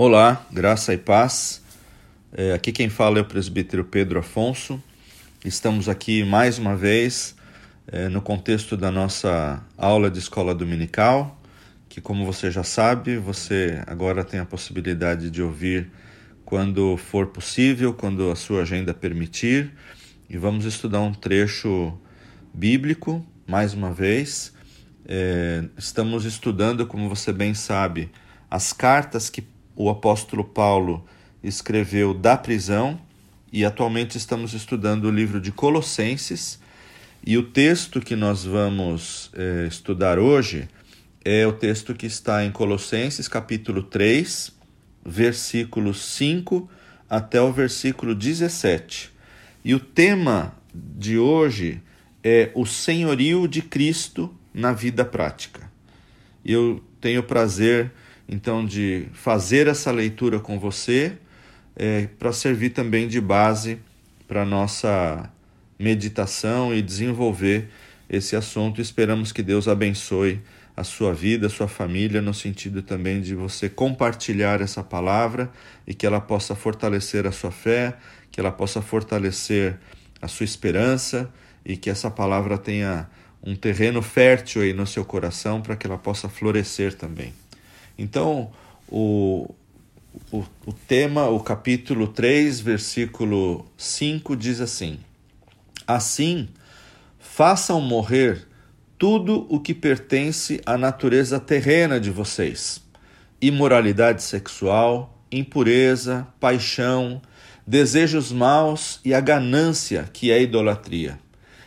Olá, graça e paz. É, aqui quem fala é o presbítero Pedro Afonso. Estamos aqui mais uma vez é, no contexto da nossa aula de escola dominical, que, como você já sabe, você agora tem a possibilidade de ouvir quando for possível, quando a sua agenda permitir. E vamos estudar um trecho bíblico, mais uma vez. É, estamos estudando, como você bem sabe, as cartas que o apóstolo Paulo escreveu da prisão e atualmente estamos estudando o livro de Colossenses. E o texto que nós vamos é, estudar hoje é o texto que está em Colossenses, capítulo 3, versículos 5 até o versículo 17. E o tema de hoje é o senhorio de Cristo na vida prática. Eu tenho o prazer, então, de fazer essa leitura com você, é, para servir também de base para nossa meditação e desenvolver esse assunto. Esperamos que Deus abençoe a sua vida, a sua família, no sentido também de você compartilhar essa palavra e que ela possa fortalecer a sua fé, que ela possa fortalecer a sua esperança e que essa palavra tenha um terreno fértil aí no seu coração para que ela possa florescer também. Então, o, o, o tema, o capítulo 3, versículo 5 diz assim: Assim, façam morrer tudo o que pertence à natureza terrena de vocês: imoralidade sexual, impureza, paixão, desejos maus e a ganância, que é idolatria.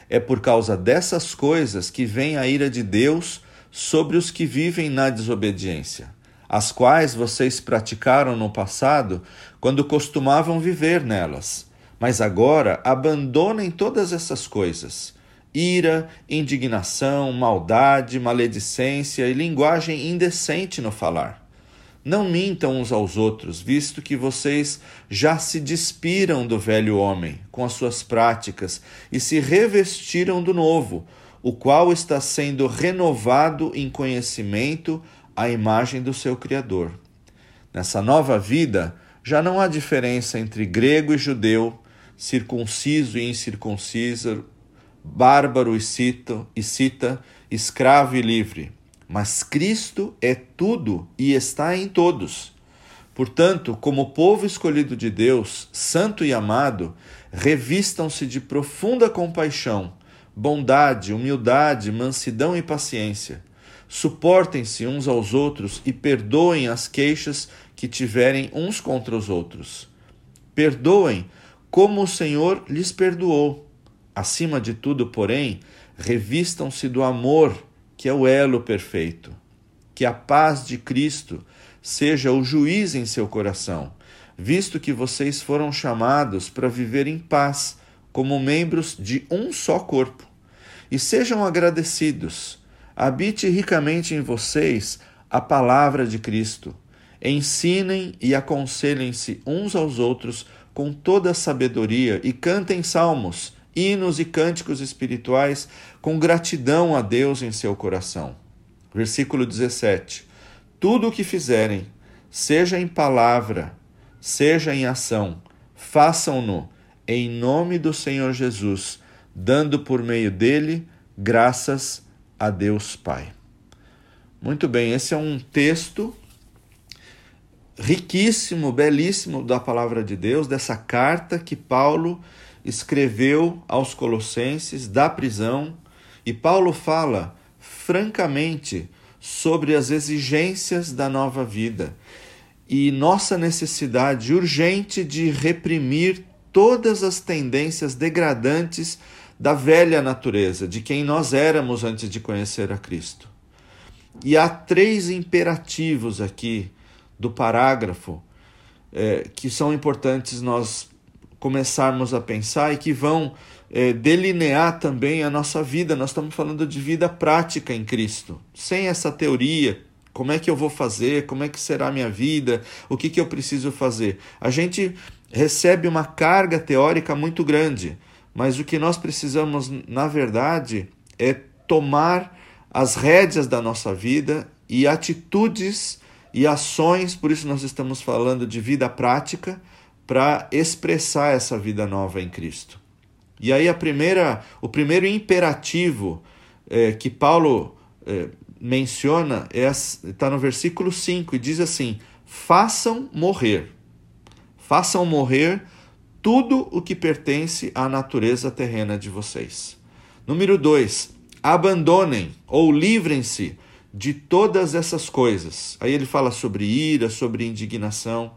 É por causa dessas coisas que vem a ira de Deus sobre os que vivem na desobediência, as quais vocês praticaram no passado quando costumavam viver nelas. Mas agora abandonem todas essas coisas: ira, indignação, maldade, maledicência e linguagem indecente no falar não mintam uns aos outros, visto que vocês já se despiram do velho homem com as suas práticas e se revestiram do novo, o qual está sendo renovado em conhecimento à imagem do seu Criador. Nessa nova vida, já não há diferença entre grego e judeu, circunciso e incircunciso, bárbaro e cita, e cita escravo e livre mas Cristo é tudo e está em todos. Portanto, como povo escolhido de Deus, santo e amado, revistam-se de profunda compaixão, bondade, humildade, mansidão e paciência. Suportem-se uns aos outros e perdoem as queixas que tiverem uns contra os outros. Perdoem como o Senhor lhes perdoou. Acima de tudo, porém, revistam-se do amor que é o elo perfeito. Que a paz de Cristo seja o juiz em seu coração, visto que vocês foram chamados para viver em paz, como membros de um só corpo. E sejam agradecidos. Habite ricamente em vocês a palavra de Cristo. Ensinem e aconselhem-se uns aos outros com toda a sabedoria e cantem salmos hinos e cânticos espirituais com gratidão a Deus em seu coração. Versículo 17: Tudo o que fizerem, seja em palavra, seja em ação, façam-no em nome do Senhor Jesus, dando por meio dele graças a Deus Pai. Muito bem, esse é um texto riquíssimo, belíssimo da palavra de Deus, dessa carta que Paulo escreveu aos Colossenses da prisão e Paulo fala francamente sobre as exigências da nova vida e nossa necessidade urgente de reprimir todas as tendências degradantes da velha natureza, de quem nós éramos antes de conhecer a Cristo. E há três imperativos aqui do parágrafo é, que são importantes nós começarmos a pensar e que vão é, delinear também a nossa vida. Nós estamos falando de vida prática em Cristo, sem essa teoria. Como é que eu vou fazer? Como é que será a minha vida? O que, que eu preciso fazer? A gente recebe uma carga teórica muito grande, mas o que nós precisamos, na verdade, é tomar as rédeas da nossa vida e atitudes e ações, por isso nós estamos falando de vida prática, para expressar essa vida nova em Cristo. E aí a primeira, o primeiro imperativo é, que Paulo é, menciona está é, tá no versículo 5 e diz assim: façam morrer, façam morrer tudo o que pertence à natureza terrena de vocês. Número 2, abandonem ou livrem-se de todas essas coisas. Aí ele fala sobre ira, sobre indignação,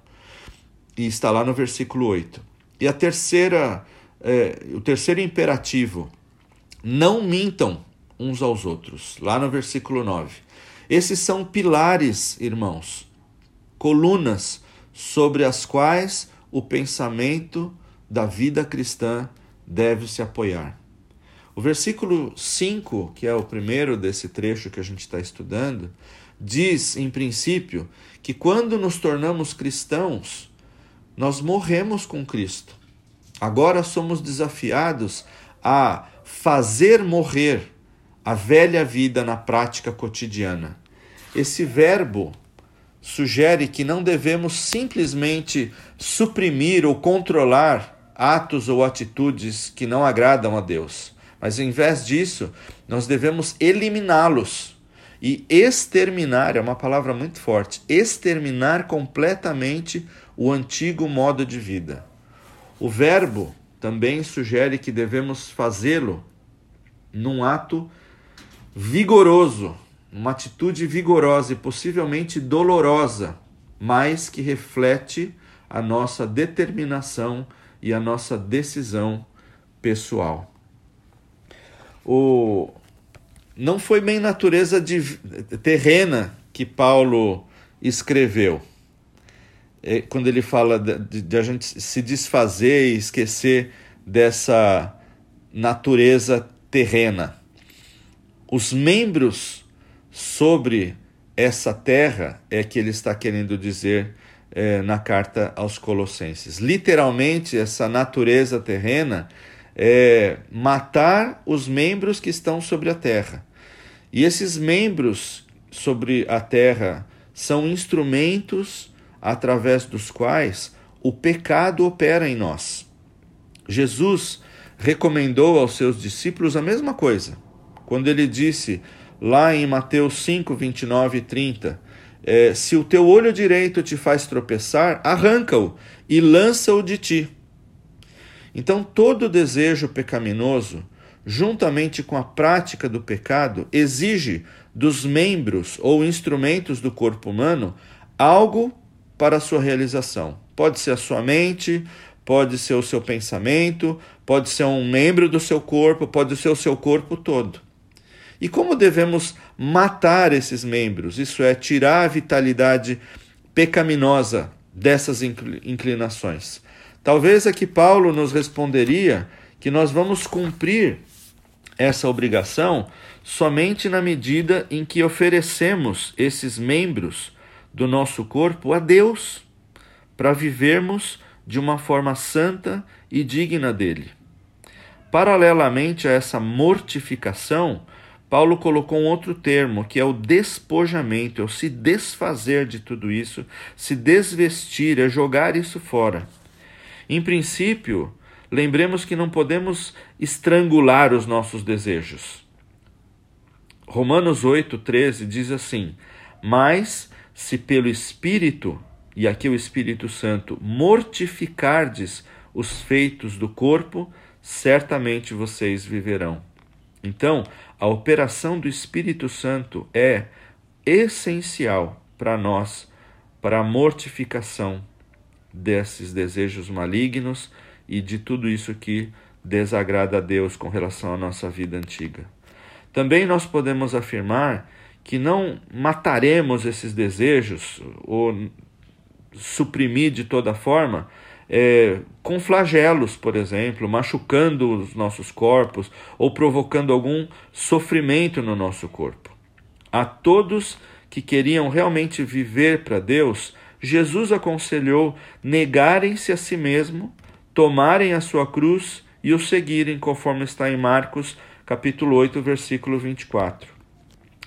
e está lá no versículo 8. E a terceira, é, o terceiro imperativo, não mintam uns aos outros, lá no versículo 9. Esses são pilares, irmãos, colunas sobre as quais o pensamento da vida cristã deve se apoiar. O versículo 5, que é o primeiro desse trecho que a gente está estudando, diz, em princípio, que quando nos tornamos cristãos, nós morremos com Cristo. Agora somos desafiados a fazer morrer a velha vida na prática cotidiana. Esse verbo sugere que não devemos simplesmente suprimir ou controlar atos ou atitudes que não agradam a Deus, mas em vez disso, nós devemos eliminá-los e exterminar é uma palavra muito forte exterminar completamente o antigo modo de vida. O verbo também sugere que devemos fazê-lo num ato vigoroso, uma atitude vigorosa e possivelmente dolorosa, mas que reflete a nossa determinação e a nossa decisão pessoal. O não foi bem natureza de, terrena que Paulo escreveu. É, quando ele fala de, de a gente se desfazer e esquecer dessa natureza terrena. Os membros sobre essa terra é que ele está querendo dizer é, na carta aos Colossenses. Literalmente, essa natureza terrena é matar os membros que estão sobre a terra. E esses membros sobre a terra são instrumentos através dos quais o pecado opera em nós. Jesus recomendou aos seus discípulos a mesma coisa quando ele disse lá em Mateus 5, 29 e 30: é, Se o teu olho direito te faz tropeçar, arranca-o e lança-o de ti. Então, todo desejo pecaminoso, juntamente com a prática do pecado, exige dos membros ou instrumentos do corpo humano algo para a sua realização. Pode ser a sua mente, pode ser o seu pensamento, pode ser um membro do seu corpo, pode ser o seu corpo todo. E como devemos matar esses membros? Isso é, tirar a vitalidade pecaminosa dessas inclinações. Talvez aqui Paulo nos responderia que nós vamos cumprir essa obrigação somente na medida em que oferecemos esses membros do nosso corpo a Deus, para vivermos de uma forma santa e digna dele. Paralelamente a essa mortificação, Paulo colocou um outro termo, que é o despojamento, é o se desfazer de tudo isso, se desvestir, é jogar isso fora. Em princípio, lembremos que não podemos estrangular os nossos desejos. Romanos 8,13 diz assim: Mas se pelo Espírito, e aqui o Espírito Santo, mortificardes os feitos do corpo, certamente vocês viverão. Então, a operação do Espírito Santo é essencial para nós, para a mortificação desses desejos malignos e de tudo isso que desagrada a Deus com relação à nossa vida antiga. Também nós podemos afirmar que não mataremos esses desejos ou suprimir de toda forma é, com flagelos, por exemplo, machucando os nossos corpos ou provocando algum sofrimento no nosso corpo. A todos que queriam realmente viver para Deus, Jesus aconselhou negarem-se a si mesmo, tomarem a sua cruz e o seguirem, conforme está em Marcos, capítulo 8, versículo 24.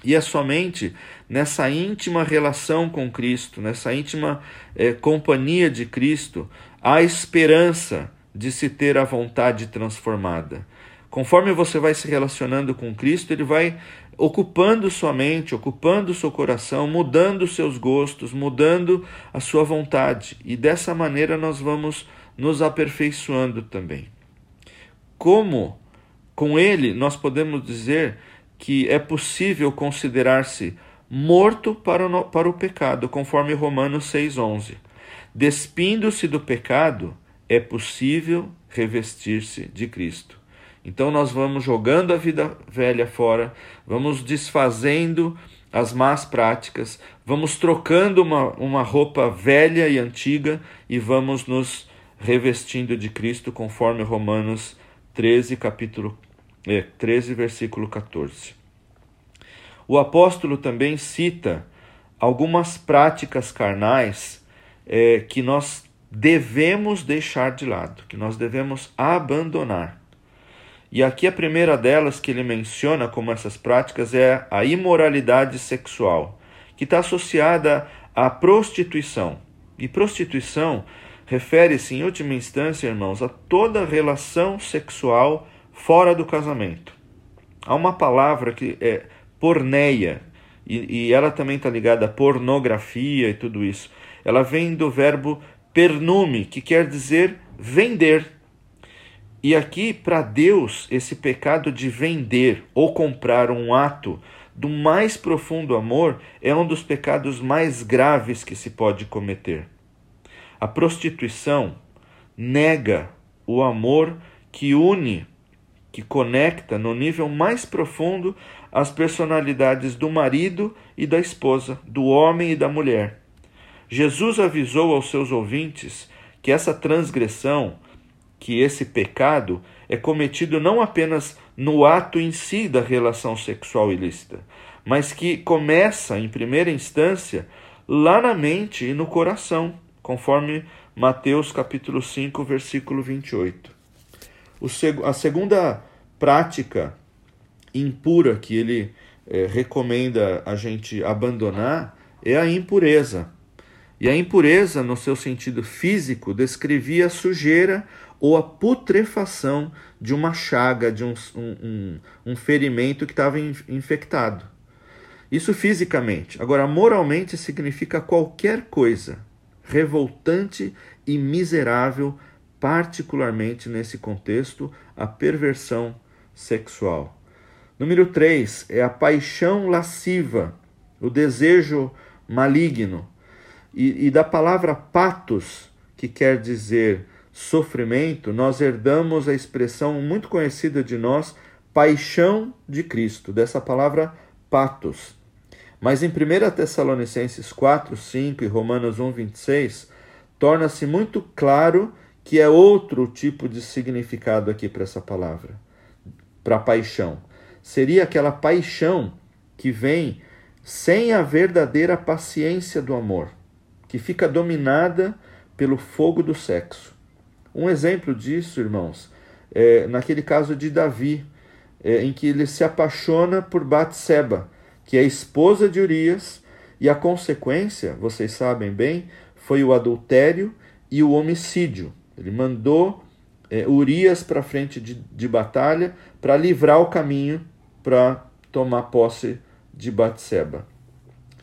E é somente nessa íntima relação com Cristo, nessa íntima é, companhia de Cristo, há esperança de se ter a vontade transformada. Conforme você vai se relacionando com Cristo, ele vai ocupando sua mente, ocupando seu coração, mudando seus gostos, mudando a sua vontade. E dessa maneira nós vamos nos aperfeiçoando também. Como com ele nós podemos dizer que é possível considerar-se morto para o, para o pecado, conforme Romanos 6,11. Despindo-se do pecado, é possível revestir-se de Cristo. Então nós vamos jogando a vida velha fora, vamos desfazendo as más práticas, vamos trocando uma, uma roupa velha e antiga e vamos nos revestindo de Cristo, conforme Romanos 13, capítulo é, 13, versículo 14. O apóstolo também cita algumas práticas carnais é, que nós devemos deixar de lado, que nós devemos abandonar. E aqui a primeira delas que ele menciona como essas práticas é a imoralidade sexual, que está associada à prostituição. E prostituição refere-se, em última instância, irmãos, a toda relação sexual fora do casamento. Há uma palavra que é porneia, e, e ela também está ligada à pornografia e tudo isso. Ela vem do verbo pernume, que quer dizer vender. E aqui, para Deus, esse pecado de vender ou comprar um ato do mais profundo amor é um dos pecados mais graves que se pode cometer. A prostituição nega o amor que une, que conecta no nível mais profundo as personalidades do marido e da esposa, do homem e da mulher. Jesus avisou aos seus ouvintes que essa transgressão que esse pecado é cometido não apenas no ato em si da relação sexual ilícita, mas que começa, em primeira instância, lá na mente e no coração, conforme Mateus capítulo 5, versículo 28. O seg a segunda prática impura que ele eh, recomenda a gente abandonar é a impureza. E a impureza, no seu sentido físico, descrevia a sujeira ou a putrefação de uma chaga, de um, um, um ferimento que estava infectado. Isso fisicamente. Agora, moralmente significa qualquer coisa revoltante e miserável, particularmente nesse contexto, a perversão sexual. Número 3 é a paixão lasciva, o desejo maligno. E, e da palavra patos, que quer dizer sofrimento, nós herdamos a expressão muito conhecida de nós, paixão de Cristo, dessa palavra patos. Mas em 1 Tessalonicenses 4, 5 e Romanos 1, 26, torna-se muito claro que é outro tipo de significado aqui para essa palavra, para paixão. Seria aquela paixão que vem sem a verdadeira paciência do amor, que fica dominada pelo fogo do sexo. Um exemplo disso, irmãos, é naquele caso de Davi, é, em que ele se apaixona por Batseba, que é esposa de Urias, e a consequência, vocês sabem bem, foi o adultério e o homicídio. Ele mandou é, Urias para frente de, de batalha para livrar o caminho para tomar posse de Batseba.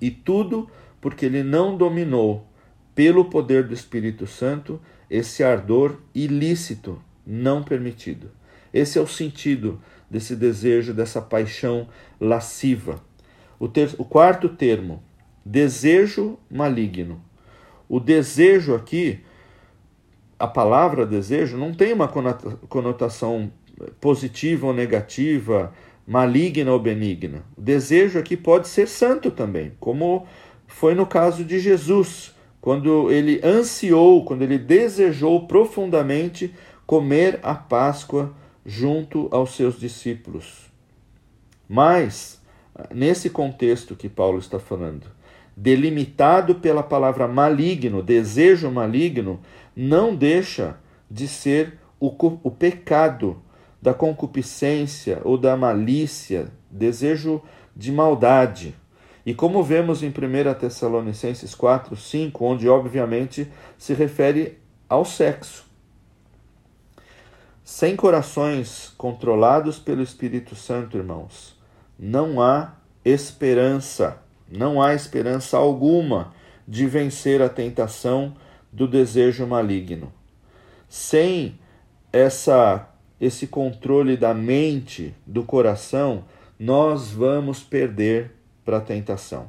E tudo porque ele não dominou, pelo poder do Espírito Santo, esse ardor ilícito não permitido. Esse é o sentido desse desejo, dessa paixão lasciva. O, ter, o quarto termo, desejo maligno. O desejo aqui, a palavra desejo, não tem uma conotação positiva ou negativa, maligna ou benigna. O desejo aqui pode ser santo também, como foi no caso de Jesus quando ele ansiou, quando ele desejou profundamente comer a Páscoa junto aos seus discípulos. Mas, nesse contexto que Paulo está falando, delimitado pela palavra maligno, desejo maligno, não deixa de ser o, o pecado da concupiscência ou da malícia, desejo de maldade. E como vemos em 1 Tessalonicenses 4, 5, onde obviamente se refere ao sexo. Sem corações controlados pelo Espírito Santo, irmãos, não há esperança, não há esperança alguma de vencer a tentação do desejo maligno. Sem essa esse controle da mente, do coração, nós vamos perder para a tentação.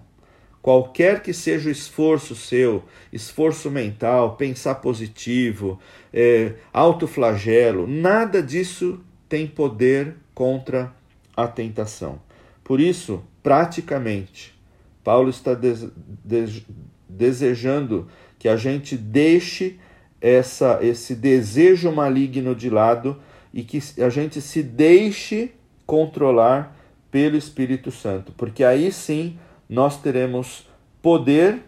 Qualquer que seja o esforço seu, esforço mental, pensar positivo, é, autoflagelo, nada disso tem poder contra a tentação. Por isso, praticamente, Paulo está de, de, desejando que a gente deixe essa, esse desejo maligno de lado e que a gente se deixe controlar pelo Espírito Santo, porque aí sim nós teremos poder,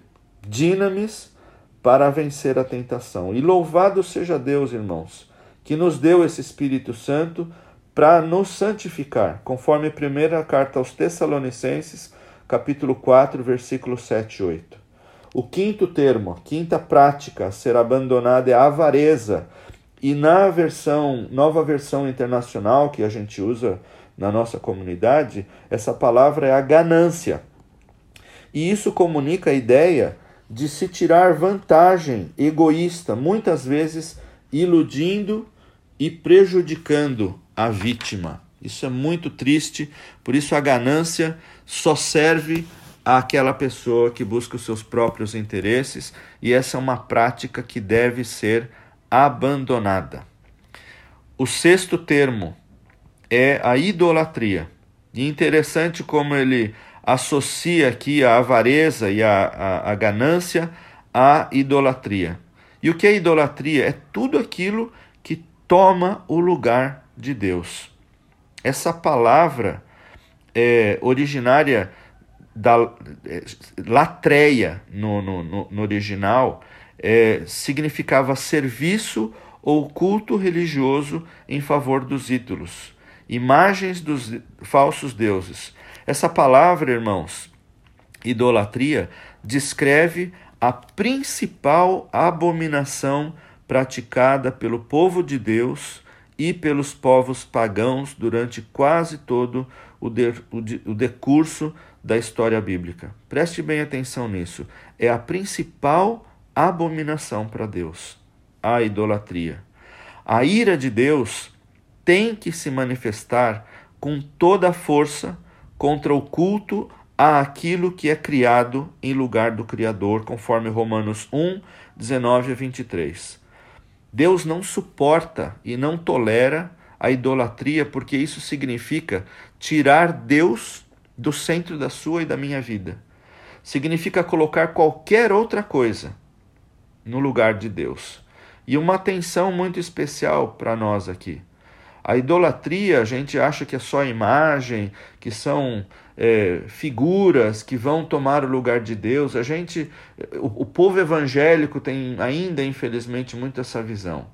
dinamis para vencer a tentação. E louvado seja Deus, irmãos, que nos deu esse Espírito Santo para nos santificar, conforme a primeira carta aos Tessalonicenses, capítulo 4, versículos 7 e 8. O quinto termo, a quinta prática a ser abandonada é a avareza. E na versão, nova versão internacional que a gente usa na nossa comunidade, essa palavra é a ganância. E isso comunica a ideia de se tirar vantagem egoísta, muitas vezes iludindo e prejudicando a vítima. Isso é muito triste, por isso a ganância só serve àquela pessoa que busca os seus próprios interesses, e essa é uma prática que deve ser abandonada. O sexto termo é a idolatria. E interessante como ele associa aqui a avareza e a, a, a ganância à idolatria. E o que é idolatria? É tudo aquilo que toma o lugar de Deus. Essa palavra é originária da é, latreia no, no, no original é, significava serviço ou culto religioso em favor dos ídolos, imagens dos falsos deuses. Essa palavra, irmãos, idolatria, descreve a principal abominação praticada pelo povo de Deus e pelos povos pagãos durante quase todo o, de, o, de, o decurso da história bíblica. Preste bem atenção nisso. É a principal abominação para Deus a idolatria. A ira de Deus tem que se manifestar com toda a força contra o culto a aquilo que é criado em lugar do Criador, conforme Romanos 1, 19 a 23. Deus não suporta e não tolera a idolatria, porque isso significa tirar Deus do centro da sua e da minha vida. Significa colocar qualquer outra coisa no lugar de Deus. E uma atenção muito especial para nós aqui. A idolatria, a gente acha que é só imagem, que são é, figuras que vão tomar o lugar de Deus. A gente, o, o povo evangélico tem ainda, infelizmente, muito essa visão.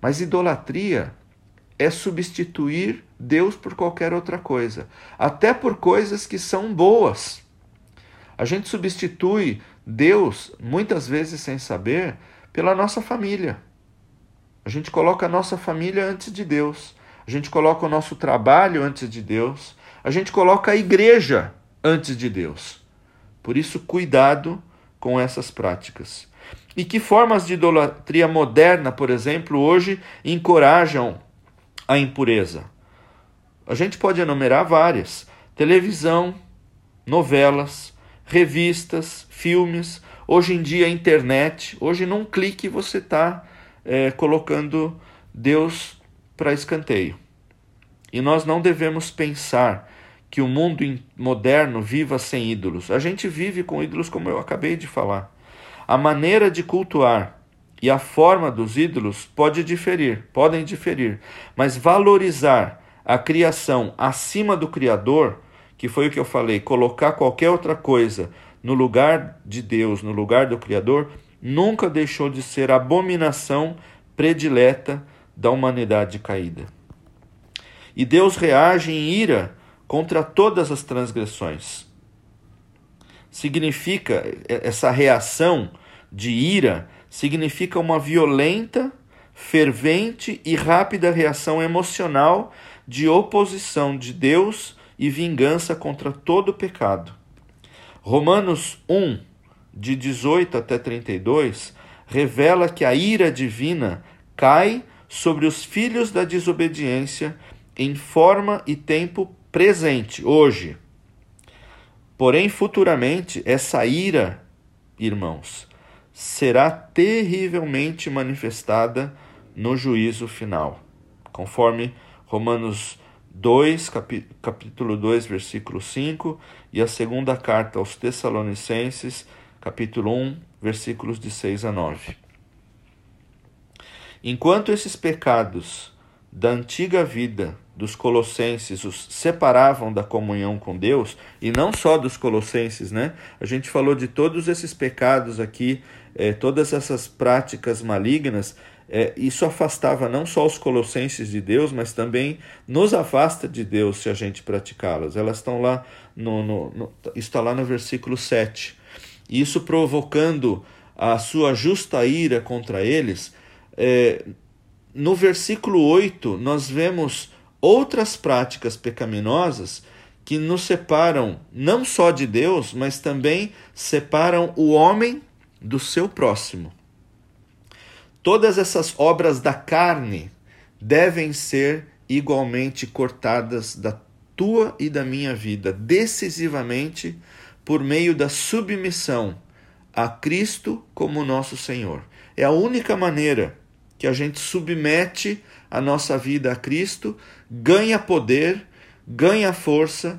Mas idolatria é substituir Deus por qualquer outra coisa, até por coisas que são boas. A gente substitui Deus, muitas vezes sem saber, pela nossa família. A gente coloca a nossa família antes de Deus. A gente coloca o nosso trabalho antes de Deus. A gente coloca a igreja antes de Deus. Por isso, cuidado com essas práticas. E que formas de idolatria moderna, por exemplo, hoje encorajam a impureza? A gente pode enumerar várias: televisão, novelas, revistas, filmes, hoje em dia internet. Hoje, num clique, você está é, colocando Deus para escanteio. E nós não devemos pensar que o mundo moderno viva sem ídolos. A gente vive com ídolos, como eu acabei de falar. A maneira de cultuar e a forma dos ídolos pode diferir, podem diferir, mas valorizar a criação acima do Criador, que foi o que eu falei, colocar qualquer outra coisa no lugar de Deus, no lugar do Criador, nunca deixou de ser abominação predileta da humanidade caída. E Deus reage em ira contra todas as transgressões. Significa essa reação de ira significa uma violenta, fervente e rápida reação emocional de oposição de Deus e vingança contra todo pecado. Romanos 1, de 18 até 32, revela que a ira divina cai sobre os filhos da desobediência em forma e tempo presente, hoje. Porém, futuramente, essa ira, irmãos, será terrivelmente manifestada no juízo final, conforme Romanos 2, capítulo 2, versículo 5, e a segunda carta aos Tessalonicenses, capítulo 1, versículos de 6 a 9. Enquanto esses pecados da antiga vida dos colossenses os separavam da comunhão com Deus, e não só dos colossenses, né? A gente falou de todos esses pecados aqui, eh, todas essas práticas malignas, é, isso afastava não só os colossenses de Deus, mas também nos afasta de Deus se a gente praticá-las. Elas estão lá, no, no, no, está lá no versículo 7. Isso provocando a sua justa ira contra eles. É, no versículo 8, nós vemos outras práticas pecaminosas que nos separam não só de Deus, mas também separam o homem do seu próximo. Todas essas obras da carne devem ser igualmente cortadas da tua e da minha vida, decisivamente por meio da submissão a Cristo como nosso Senhor. É a única maneira que a gente submete a nossa vida a Cristo, ganha poder, ganha força.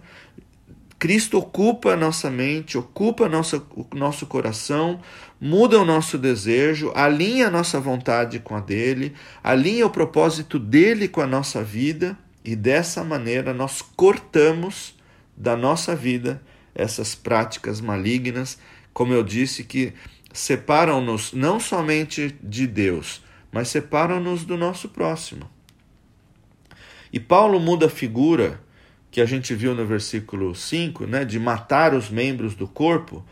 Cristo ocupa a nossa mente, ocupa nossa, o nosso coração, muda o nosso desejo, alinha a nossa vontade com a dele, alinha o propósito dele com a nossa vida e dessa maneira nós cortamos da nossa vida essas práticas malignas, como eu disse, que separam-nos não somente de Deus, mas separam-nos do nosso próximo. E Paulo muda a figura que a gente viu no versículo 5, né, de matar os membros do corpo,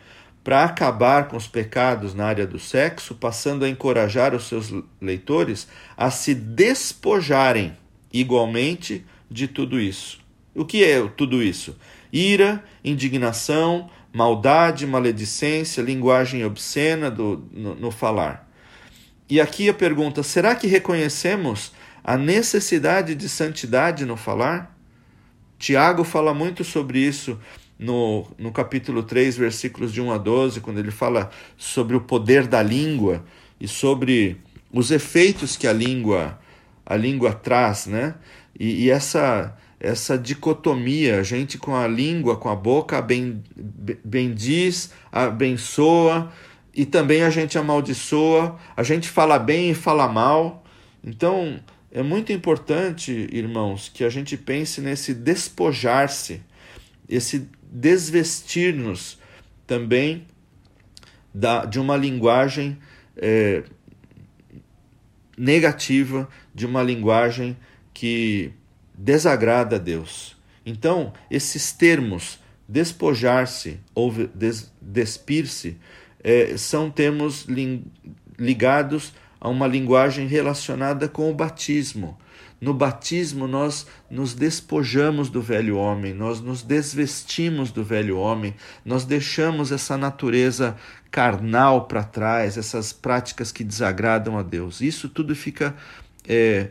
para acabar com os pecados na área do sexo, passando a encorajar os seus leitores a se despojarem igualmente de tudo isso. O que é tudo isso? Ira, indignação, maldade, maledicência, linguagem obscena do, no, no falar. E aqui a pergunta: será que reconhecemos a necessidade de santidade no falar? Tiago fala muito sobre isso no, no capítulo 3, versículos de 1 a 12, quando ele fala sobre o poder da língua e sobre os efeitos que a língua a língua traz, né? E, e essa essa dicotomia, a gente com a língua, com a boca, ben, bendiz, abençoa, e também a gente amaldiçoa, a gente fala bem e fala mal. Então, é muito importante, irmãos, que a gente pense nesse despojar-se, esse desvestir-nos também da, de uma linguagem é, negativa, de uma linguagem que desagrada a Deus. Então, esses termos, despojar-se ou des, despir-se, é, são termos ligados a uma linguagem relacionada com o batismo. No batismo, nós nos despojamos do velho homem, nós nos desvestimos do velho homem, nós deixamos essa natureza carnal para trás, essas práticas que desagradam a Deus. Isso tudo fica é,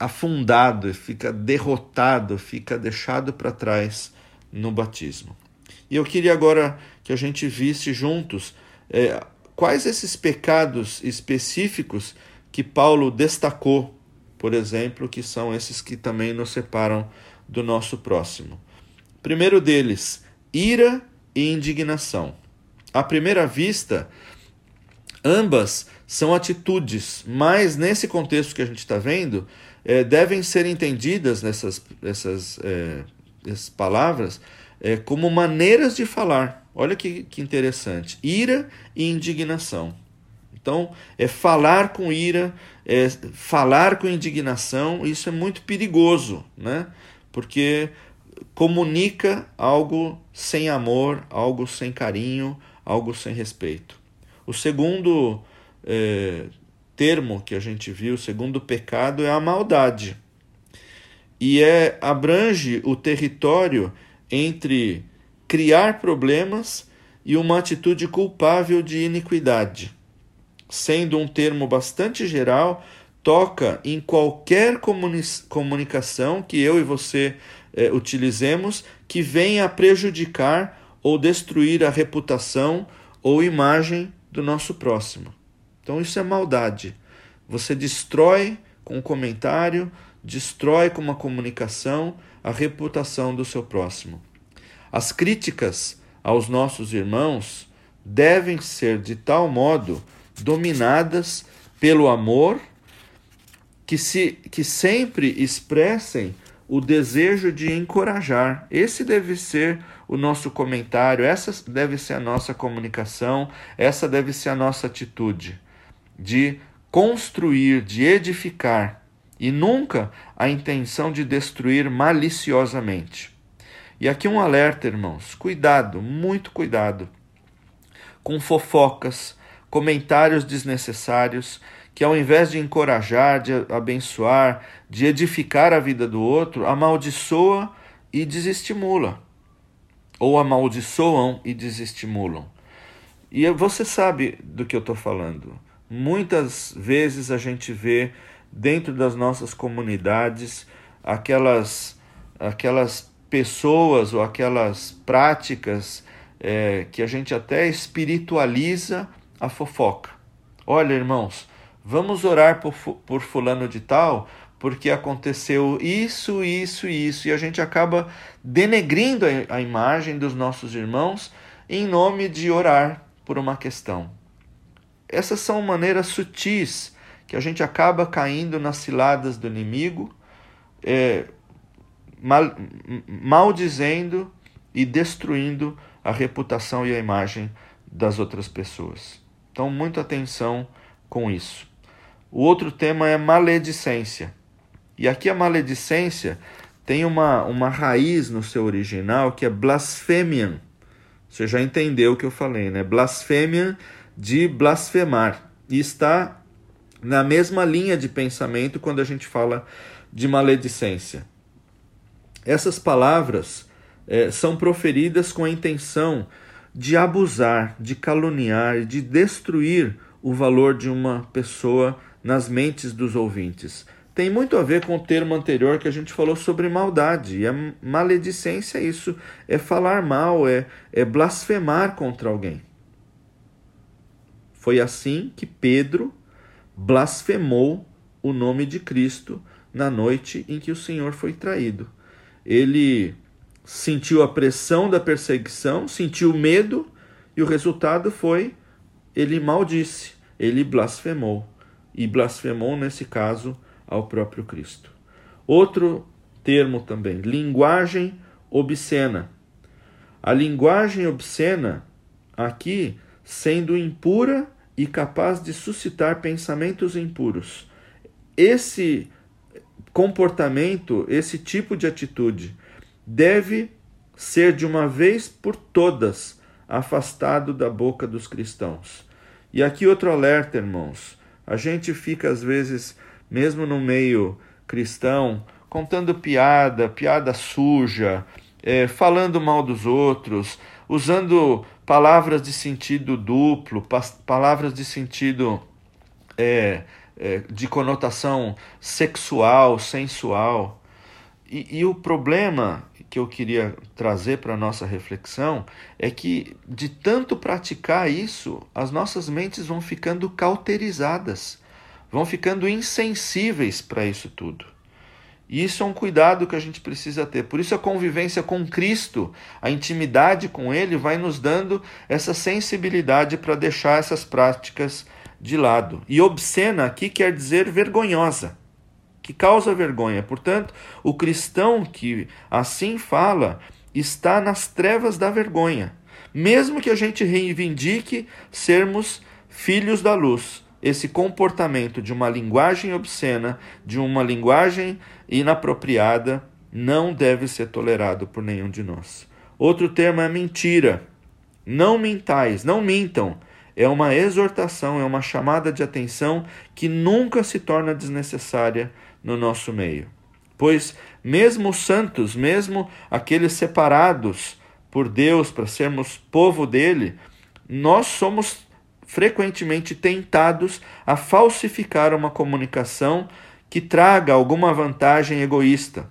afundado, fica derrotado, fica deixado para trás no batismo. E eu queria agora que a gente visse juntos é, quais esses pecados específicos que Paulo destacou, por exemplo, que são esses que também nos separam do nosso próximo. Primeiro deles, ira e indignação. À primeira vista, ambas são atitudes, mas nesse contexto que a gente está vendo, é, devem ser entendidas nessas essas, é, essas palavras é, como maneiras de falar. Olha que, que interessante. Ira e indignação. Então, é falar com ira, é falar com indignação, isso é muito perigoso, né? Porque comunica algo sem amor, algo sem carinho, algo sem respeito. O segundo é, termo que a gente viu, o segundo pecado, é a maldade. E é, abrange o território entre criar problemas e uma atitude culpável de iniquidade. Sendo um termo bastante geral, toca em qualquer comuni comunicação que eu e você eh, utilizemos que venha a prejudicar ou destruir a reputação ou imagem do nosso próximo. Então isso é maldade. Você destrói com um comentário, destrói com uma comunicação a reputação do seu próximo. As críticas aos nossos irmãos devem ser de tal modo dominadas pelo amor que, se, que sempre expressem o desejo de encorajar. Esse deve ser o nosso comentário, essa deve ser a nossa comunicação, essa deve ser a nossa atitude de construir, de edificar e nunca a intenção de destruir maliciosamente. E aqui um alerta, irmãos: cuidado, muito cuidado com fofocas, comentários desnecessários que, ao invés de encorajar, de abençoar, de edificar a vida do outro, amaldiçoa e desestimula. Ou amaldiçoam e desestimulam. E você sabe do que eu estou falando. Muitas vezes a gente vê dentro das nossas comunidades aquelas, aquelas pessoas ou aquelas práticas é, que a gente até espiritualiza a fofoca. Olha, irmãos, vamos orar por, por fulano de tal porque aconteceu isso, isso e isso, e a gente acaba denegrindo a, a imagem dos nossos irmãos em nome de orar por uma questão. Essas são maneiras sutis que a gente acaba caindo nas ciladas do inimigo, é, mal, maldizendo e destruindo a reputação e a imagem das outras pessoas. Então, muita atenção com isso. O outro tema é maledicência. E aqui a maledicência tem uma, uma raiz no seu original que é blasfemian. Você já entendeu o que eu falei, né? Blasfemian de blasfemar. E está na mesma linha de pensamento quando a gente fala de maledicência. Essas palavras é, são proferidas com a intenção de abusar, de caluniar, de destruir o valor de uma pessoa nas mentes dos ouvintes. Tem muito a ver com o termo anterior que a gente falou sobre maldade. E a maledicência é isso: é falar mal, é, é blasfemar contra alguém. Foi assim que Pedro blasfemou o nome de Cristo na noite em que o Senhor foi traído ele sentiu a pressão da perseguição, sentiu medo, e o resultado foi ele maldisse, ele blasfemou. E blasfemou, nesse caso, ao próprio Cristo. Outro termo também, linguagem obscena. A linguagem obscena, aqui, sendo impura e capaz de suscitar pensamentos impuros. Esse comportamento, esse tipo de atitude, deve ser de uma vez por todas afastado da boca dos cristãos. E aqui outro alerta, irmãos. A gente fica às vezes, mesmo no meio cristão, contando piada, piada suja, é, falando mal dos outros, usando palavras de sentido duplo, palavras de sentido é, é, de conotação sexual, sensual. E, e o problema que eu queria trazer para a nossa reflexão é que, de tanto praticar isso, as nossas mentes vão ficando cauterizadas, vão ficando insensíveis para isso tudo. E isso é um cuidado que a gente precisa ter. Por isso, a convivência com Cristo, a intimidade com Ele, vai nos dando essa sensibilidade para deixar essas práticas de lado. E obscena aqui quer dizer vergonhosa, que causa vergonha. Portanto, o cristão que assim fala está nas trevas da vergonha, mesmo que a gente reivindique sermos filhos da luz. Esse comportamento de uma linguagem obscena, de uma linguagem inapropriada, não deve ser tolerado por nenhum de nós. Outro termo é mentira. Não mintais, não mintam. É uma exortação, é uma chamada de atenção que nunca se torna desnecessária no nosso meio. Pois, mesmo os santos, mesmo aqueles separados por Deus para sermos povo dele, nós somos frequentemente tentados a falsificar uma comunicação que traga alguma vantagem egoísta,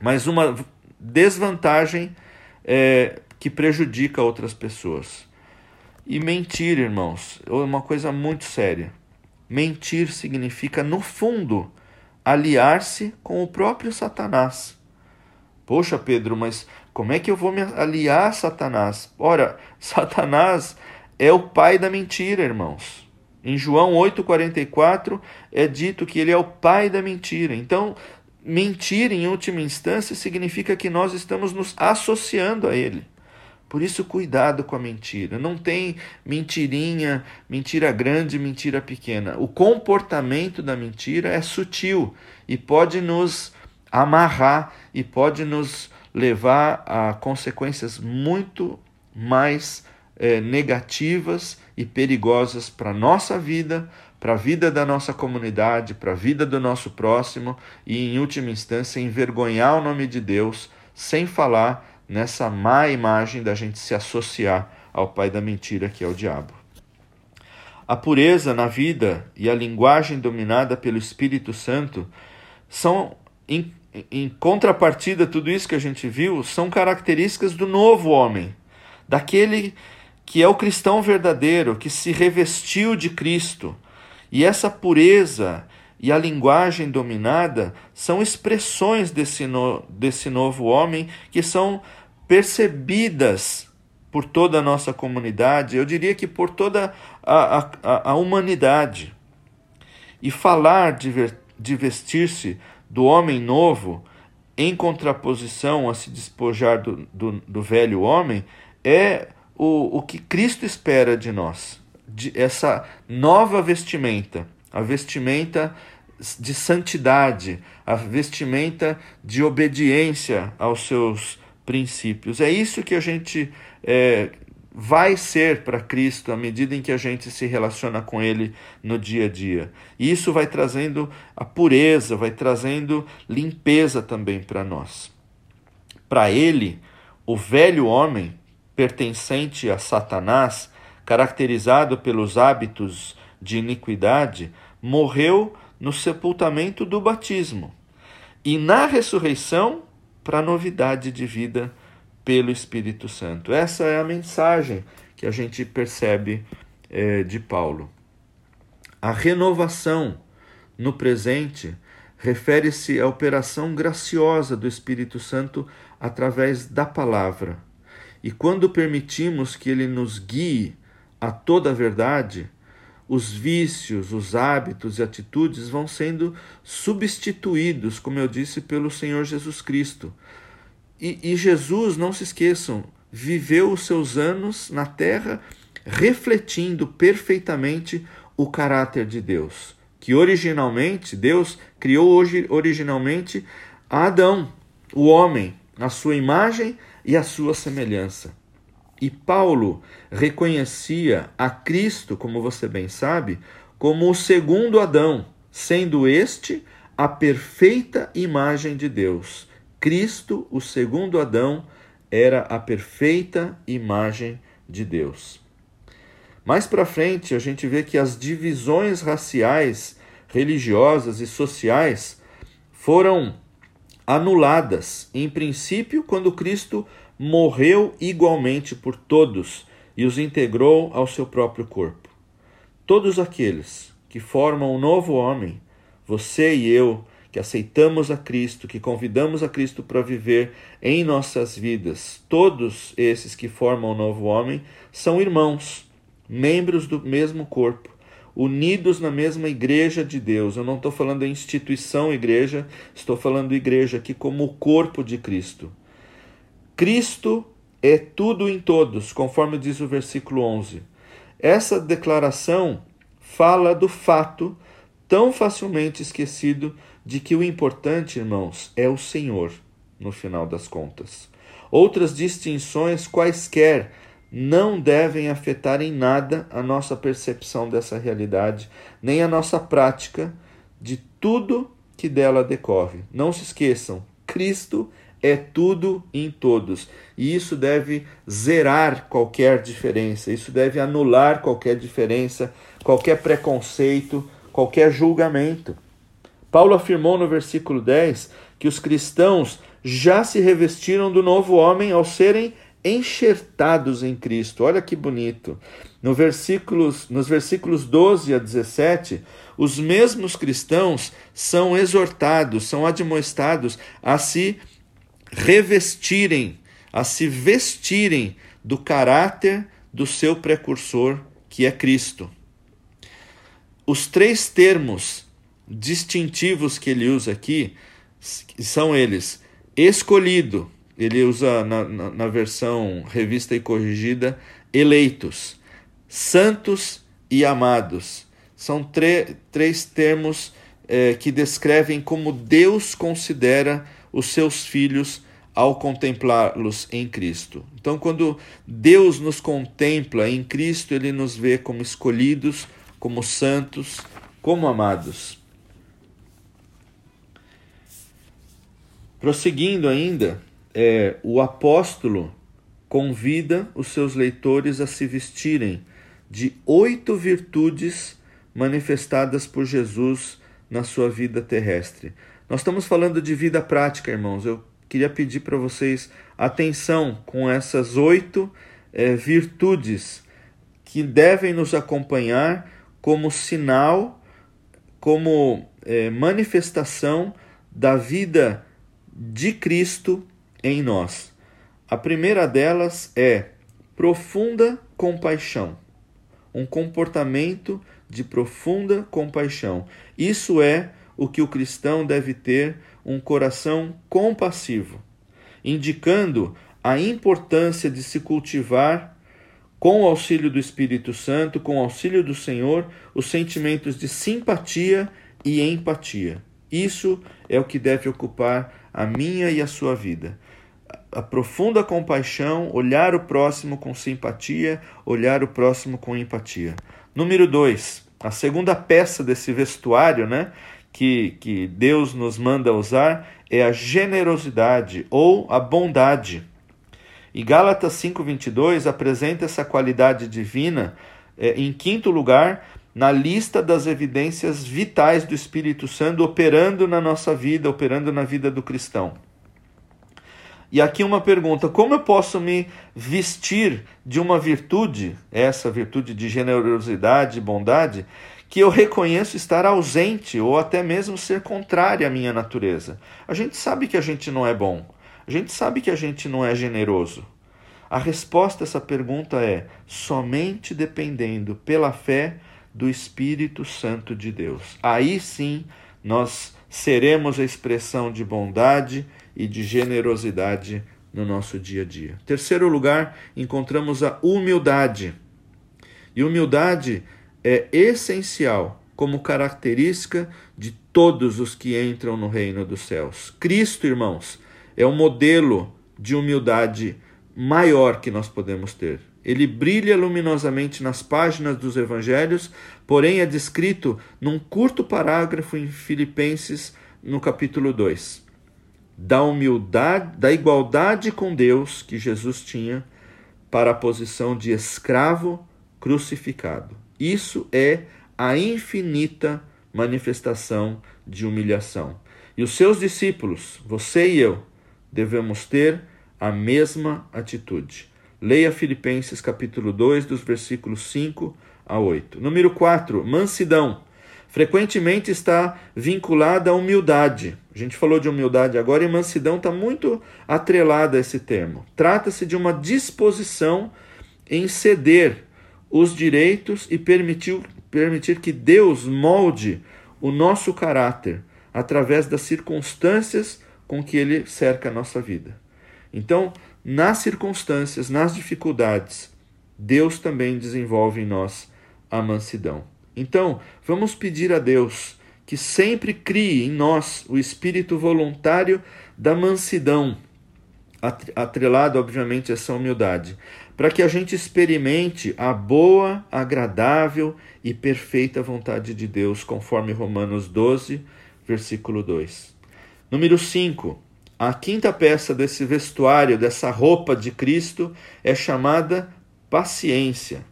mas uma desvantagem é, que prejudica outras pessoas. E mentir, irmãos, é uma coisa muito séria. Mentir significa, no fundo, aliar-se com o próprio Satanás. Poxa, Pedro, mas como é que eu vou me aliar a Satanás? Ora, Satanás é o pai da mentira, irmãos. Em João 8,44 é dito que ele é o pai da mentira. Então, mentir em última instância significa que nós estamos nos associando a ele. Por isso, cuidado com a mentira. Não tem mentirinha, mentira grande, mentira pequena. O comportamento da mentira é sutil e pode nos amarrar e pode nos levar a consequências muito mais é, negativas e perigosas para a nossa vida, para a vida da nossa comunidade, para a vida do nosso próximo e, em última instância, envergonhar o nome de Deus, sem falar nessa má imagem da gente se associar ao pai da mentira, que é o diabo. A pureza na vida e a linguagem dominada pelo Espírito Santo são, em, em contrapartida, tudo isso que a gente viu, são características do novo homem, daquele que é o cristão verdadeiro, que se revestiu de Cristo. E essa pureza e a linguagem dominada são expressões desse, no, desse novo homem que são percebidas por toda a nossa comunidade, eu diria que por toda a, a, a humanidade. E falar de, de vestir-se do homem novo, em contraposição a se despojar do, do, do velho homem, é o, o que Cristo espera de nós, de essa nova vestimenta, a vestimenta de santidade, a vestimenta de obediência aos seus princípios. É isso que a gente é, vai ser para Cristo à medida em que a gente se relaciona com Ele no dia a dia. E isso vai trazendo a pureza, vai trazendo limpeza também para nós. Para Ele, o velho homem, pertencente a Satanás, caracterizado pelos hábitos de iniquidade, morreu no sepultamento do batismo. E na ressurreição, para novidade de vida pelo Espírito Santo. Essa é a mensagem que a gente percebe é, de Paulo. A renovação no presente refere-se à operação graciosa do Espírito Santo através da palavra. E quando permitimos que ele nos guie a toda a verdade, os vícios, os hábitos e atitudes vão sendo substituídos, como eu disse, pelo Senhor Jesus Cristo. E, e, Jesus, não se esqueçam, viveu os seus anos na terra refletindo perfeitamente o caráter de Deus, que originalmente Deus criou hoje originalmente Adão, o homem, a sua imagem e a sua semelhança. E Paulo reconhecia a Cristo, como você bem sabe, como o segundo Adão, sendo este a perfeita imagem de Deus. Cristo, o segundo Adão, era a perfeita imagem de Deus. Mais para frente, a gente vê que as divisões raciais, religiosas e sociais foram anuladas, em princípio, quando Cristo morreu igualmente por todos e os integrou ao seu próprio corpo. Todos aqueles que formam o um novo homem, você e eu, que aceitamos a Cristo, que convidamos a Cristo para viver em nossas vidas, todos esses que formam o um novo homem são irmãos, membros do mesmo corpo, unidos na mesma igreja de Deus. Eu não estou falando instituição igreja, estou falando igreja aqui como o corpo de Cristo. Cristo é tudo em todos, conforme diz o versículo 11. Essa declaração fala do fato tão facilmente esquecido de que o importante, irmãos, é o Senhor. no final das contas. Outras distinções quaisquer não devem afetar em nada a nossa percepção dessa realidade, nem a nossa prática de tudo que dela decorre. Não se esqueçam, Cristo é tudo em todos. E isso deve zerar qualquer diferença, isso deve anular qualquer diferença, qualquer preconceito, qualquer julgamento. Paulo afirmou no versículo 10 que os cristãos já se revestiram do novo homem ao serem enxertados em Cristo. Olha que bonito. No versículos, nos versículos 12 a 17, os mesmos cristãos são exortados, são admoestados a se revestirem, a se vestirem do caráter do seu precursor, que é Cristo. Os três termos distintivos que ele usa aqui são eles: escolhido, ele usa na, na, na versão revista e corrigida, eleitos, santos e amados. São três termos eh, que descrevem como Deus considera os seus filhos ao contemplá-los em Cristo. Então, quando Deus nos contempla em Cristo, ele nos vê como escolhidos, como santos, como amados. Prosseguindo ainda, é, o apóstolo convida os seus leitores a se vestirem de oito virtudes manifestadas por Jesus na sua vida terrestre. Nós estamos falando de vida prática, irmãos. Eu queria pedir para vocês atenção com essas oito é, virtudes que devem nos acompanhar como sinal, como é, manifestação da vida de Cristo em nós. A primeira delas é profunda compaixão, um comportamento de profunda compaixão. Isso é o que o cristão deve ter um coração compassivo, indicando a importância de se cultivar, com o auxílio do Espírito Santo, com o auxílio do Senhor, os sentimentos de simpatia e empatia. Isso é o que deve ocupar a minha e a sua vida. A profunda compaixão, olhar o próximo com simpatia, olhar o próximo com empatia. Número dois, a segunda peça desse vestuário, né? que, que Deus nos manda usar é a generosidade ou a bondade. E Gálatas 5,22 apresenta essa qualidade divina é, em quinto lugar na lista das evidências vitais do Espírito Santo operando na nossa vida, operando na vida do cristão. E aqui uma pergunta: como eu posso me vestir de uma virtude, essa virtude de generosidade e bondade, que eu reconheço estar ausente ou até mesmo ser contrária à minha natureza. A gente sabe que a gente não é bom, a gente sabe que a gente não é generoso. A resposta a essa pergunta é somente dependendo pela fé do Espírito Santo de Deus. Aí sim nós seremos a expressão de bondade e de generosidade no nosso dia a dia. Terceiro lugar, encontramos a humildade. E humildade é essencial como característica de todos os que entram no reino dos céus. Cristo, irmãos, é o modelo de humildade maior que nós podemos ter. Ele brilha luminosamente nas páginas dos evangelhos, porém é descrito num curto parágrafo em Filipenses, no capítulo 2. Da humildade, da igualdade com Deus que Jesus tinha para a posição de escravo crucificado. Isso é a infinita manifestação de humilhação. E os seus discípulos, você e eu, devemos ter a mesma atitude. Leia Filipenses capítulo 2, dos versículos 5 a 8. Número 4, mansidão. Frequentemente está vinculada à humildade. A gente falou de humildade agora e mansidão está muito atrelada a esse termo. Trata-se de uma disposição em ceder os direitos e permitiu, permitir que Deus molde o nosso caráter através das circunstâncias com que Ele cerca a nossa vida. Então, nas circunstâncias, nas dificuldades, Deus também desenvolve em nós a mansidão. Então, vamos pedir a Deus que sempre crie em nós o espírito voluntário da mansidão, atrelado, obviamente, a essa humildade, para que a gente experimente a boa, agradável e perfeita vontade de Deus, conforme Romanos 12, versículo 2. Número 5. A quinta peça desse vestuário, dessa roupa de Cristo, é chamada paciência.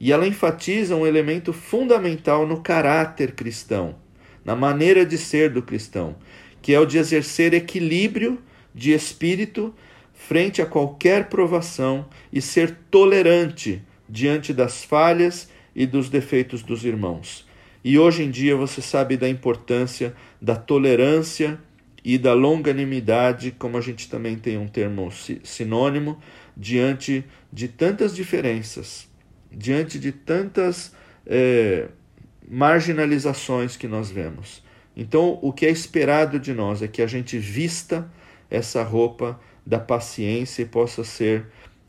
E ela enfatiza um elemento fundamental no caráter cristão, na maneira de ser do cristão, que é o de exercer equilíbrio de espírito frente a qualquer provação e ser tolerante diante das falhas e dos defeitos dos irmãos. E hoje em dia você sabe da importância da tolerância e da longanimidade, como a gente também tem um termo sinônimo, diante de tantas diferenças, diante de tantas é, marginalizações que nós vemos. Então, o que é esperado de nós é que a gente vista essa roupa da paciência e possa ser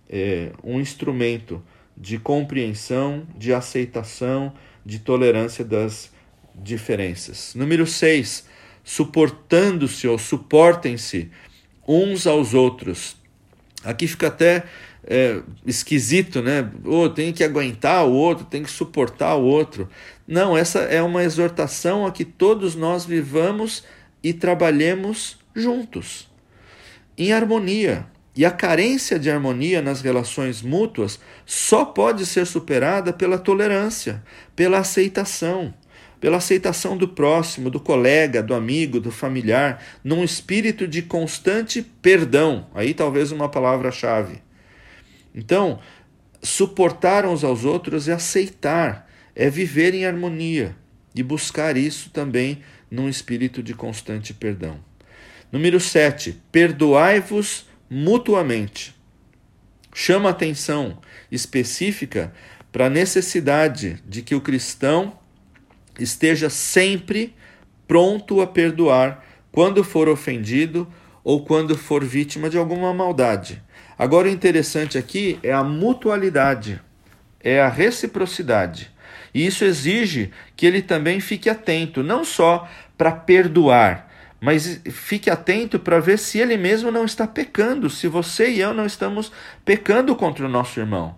é, um instrumento de compreensão, de aceitação, de tolerância das diferenças. Número 6, suportando-se ou suportem-se uns aos outros. Aqui fica até é, esquisito, né? Oh, tem que aguentar o outro, tem que suportar o outro. Não, essa é uma exortação a que todos nós vivamos e trabalhemos juntos, em harmonia. E a carência de harmonia nas relações mútuas só pode ser superada pela tolerância, pela aceitação, pela aceitação do próximo, do colega, do amigo, do familiar, num espírito de constante perdão. Aí talvez uma palavra-chave. Então, suportar uns aos outros é aceitar é viver em harmonia e buscar isso também num espírito de constante perdão. Número 7. Perdoai-vos mutuamente. Chama atenção específica para a necessidade de que o cristão esteja sempre pronto a perdoar quando for ofendido ou quando for vítima de alguma maldade. Agora, o interessante aqui é a mutualidade, é a reciprocidade. E isso exige que ele também fique atento, não só para perdoar, mas fique atento para ver se ele mesmo não está pecando, se você e eu não estamos pecando contra o nosso irmão.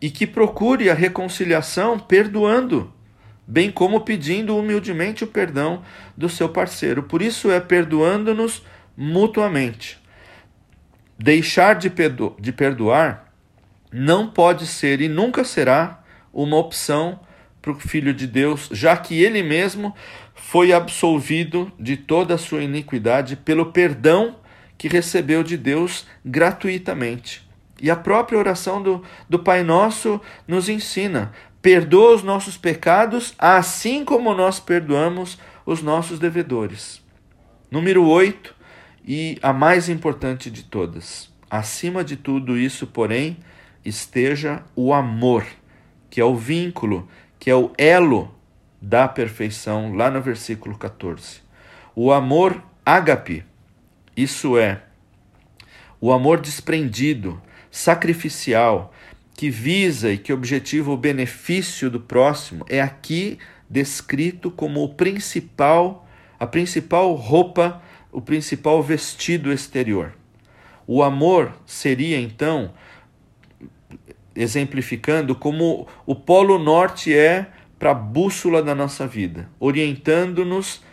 E que procure a reconciliação perdoando, bem como pedindo humildemente o perdão do seu parceiro. Por isso é perdoando-nos mutuamente. Deixar de, perdoar não pode ser e nunca será uma opção para o Filho de Deus, já que ele mesmo foi absolvido de toda a sua iniquidade pelo perdão que recebeu de Deus gratuitamente. E a própria oração do, do Pai Nosso nos ensina: perdoa os nossos pecados, assim como nós perdoamos os nossos devedores. Número 8, e a mais importante de todas. Acima de tudo isso, porém, esteja o amor que é o vínculo, que é o elo da perfeição, lá no versículo 14. O amor ágape, isso é, o amor desprendido, sacrificial, que visa e que objetiva o benefício do próximo, é aqui descrito como o principal, a principal roupa, o principal vestido exterior. O amor seria então exemplificando como o Polo Norte é para a bússola da nossa vida, orientando-nos,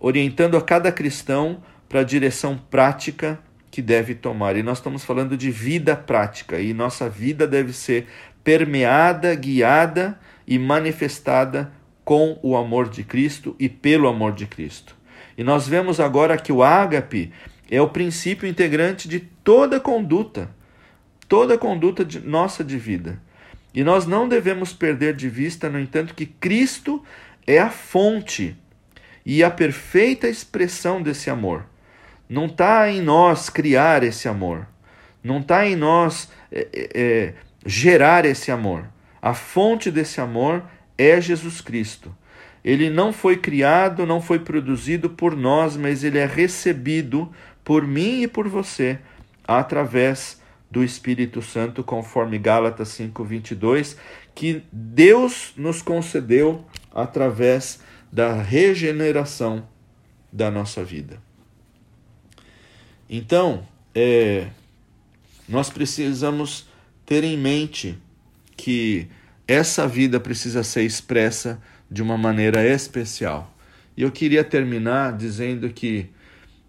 orientando a cada cristão para a direção prática que deve tomar. E nós estamos falando de vida prática, e nossa vida deve ser permeada, guiada e manifestada com o amor de Cristo e pelo amor de Cristo. E nós vemos agora que o ágape é o princípio integrante de toda conduta toda conduta de, nossa de vida. E nós não devemos perder de vista, no entanto, que Cristo é a fonte e a perfeita expressão desse amor. Não está em nós criar esse amor, não está em nós é, é, é, gerar esse amor. A fonte desse amor é Jesus Cristo. Ele não foi criado, não foi produzido por nós, mas ele é recebido por mim e por você através do Espírito Santo, conforme Gálatas 5:22, que Deus nos concedeu através da regeneração da nossa vida. Então, é, nós precisamos ter em mente que essa vida precisa ser expressa de uma maneira especial. E eu queria terminar dizendo que,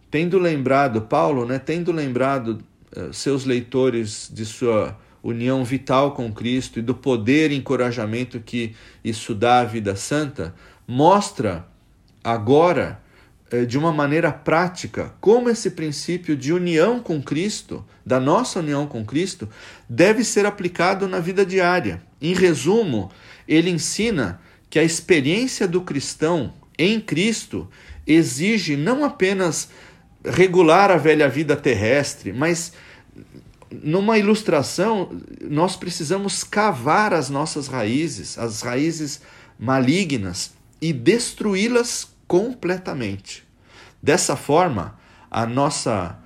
tendo lembrado, Paulo, né, tendo lembrado uh, seus leitores de sua união vital com Cristo e do poder e encorajamento que isso dá à vida santa, mostra agora de uma maneira prática como esse princípio de união com Cristo, da nossa união com Cristo, deve ser aplicado na vida diária. Em resumo, ele ensina que a experiência do cristão em Cristo exige não apenas regular a velha vida terrestre, mas numa ilustração, nós precisamos cavar as nossas raízes, as raízes malignas, e destruí-las completamente. Dessa forma, a nossa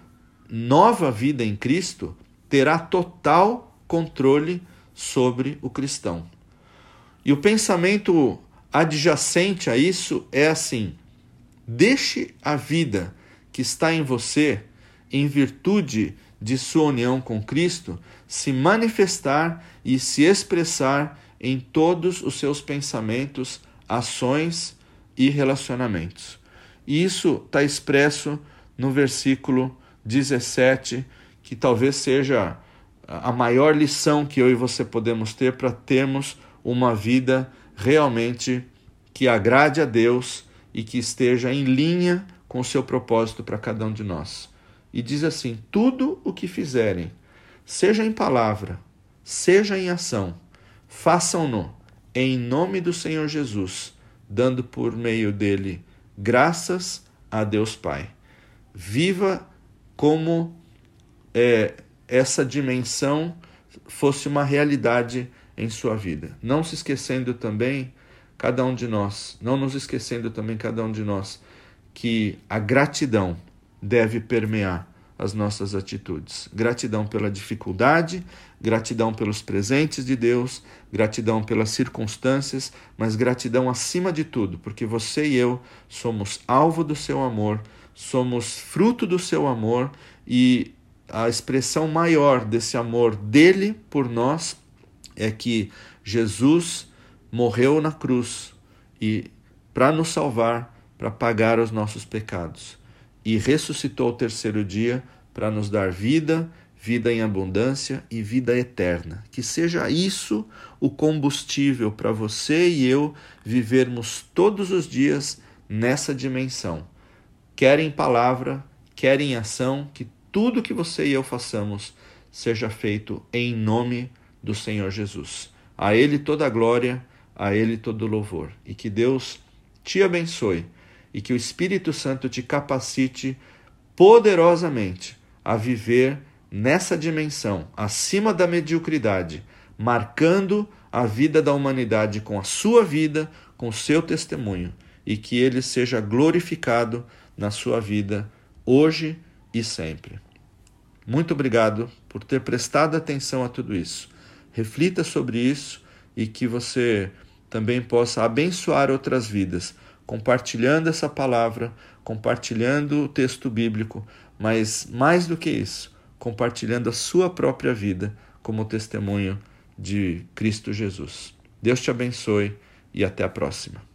nova vida em Cristo terá total controle sobre o cristão. E o pensamento adjacente a isso é assim: deixe a vida que está em você, em virtude de sua união com Cristo, se manifestar e se expressar em todos os seus pensamentos, ações e relacionamentos. E isso está expresso no versículo 17, que talvez seja a maior lição que eu e você podemos ter para termos uma vida realmente que agrade a Deus e que esteja em linha com o seu propósito para cada um de nós. E diz assim: tudo o que fizerem, seja em palavra, seja em ação, façam-no em nome do Senhor Jesus, dando por meio dele graças a Deus Pai. Viva como é, essa dimensão fosse uma realidade em sua vida. Não se esquecendo também, cada um de nós, não nos esquecendo também, cada um de nós, que a gratidão deve permear as nossas atitudes. Gratidão pela dificuldade, gratidão pelos presentes de Deus, gratidão pelas circunstâncias, mas gratidão acima de tudo, porque você e eu somos alvo do seu amor, somos fruto do seu amor e a expressão maior desse amor dele por nós é que Jesus morreu na cruz e para nos salvar, para pagar os nossos pecados e ressuscitou ao terceiro dia para nos dar vida, vida em abundância e vida eterna. Que seja isso o combustível para você e eu vivermos todos os dias nessa dimensão. Quer em palavra, quer em ação, que tudo que você e eu façamos seja feito em nome do Senhor Jesus. A Ele toda a glória, a Ele todo o louvor. E que Deus te abençoe e que o Espírito Santo te capacite poderosamente a viver nessa dimensão, acima da mediocridade, marcando a vida da humanidade com a sua vida, com o seu testemunho, e que ele seja glorificado na sua vida hoje e sempre. Muito obrigado por ter prestado atenção a tudo isso. Reflita sobre isso e que você também possa abençoar outras vidas compartilhando essa palavra, compartilhando o texto bíblico, mas mais do que isso, compartilhando a sua própria vida como testemunho de Cristo Jesus. Deus te abençoe e até a próxima.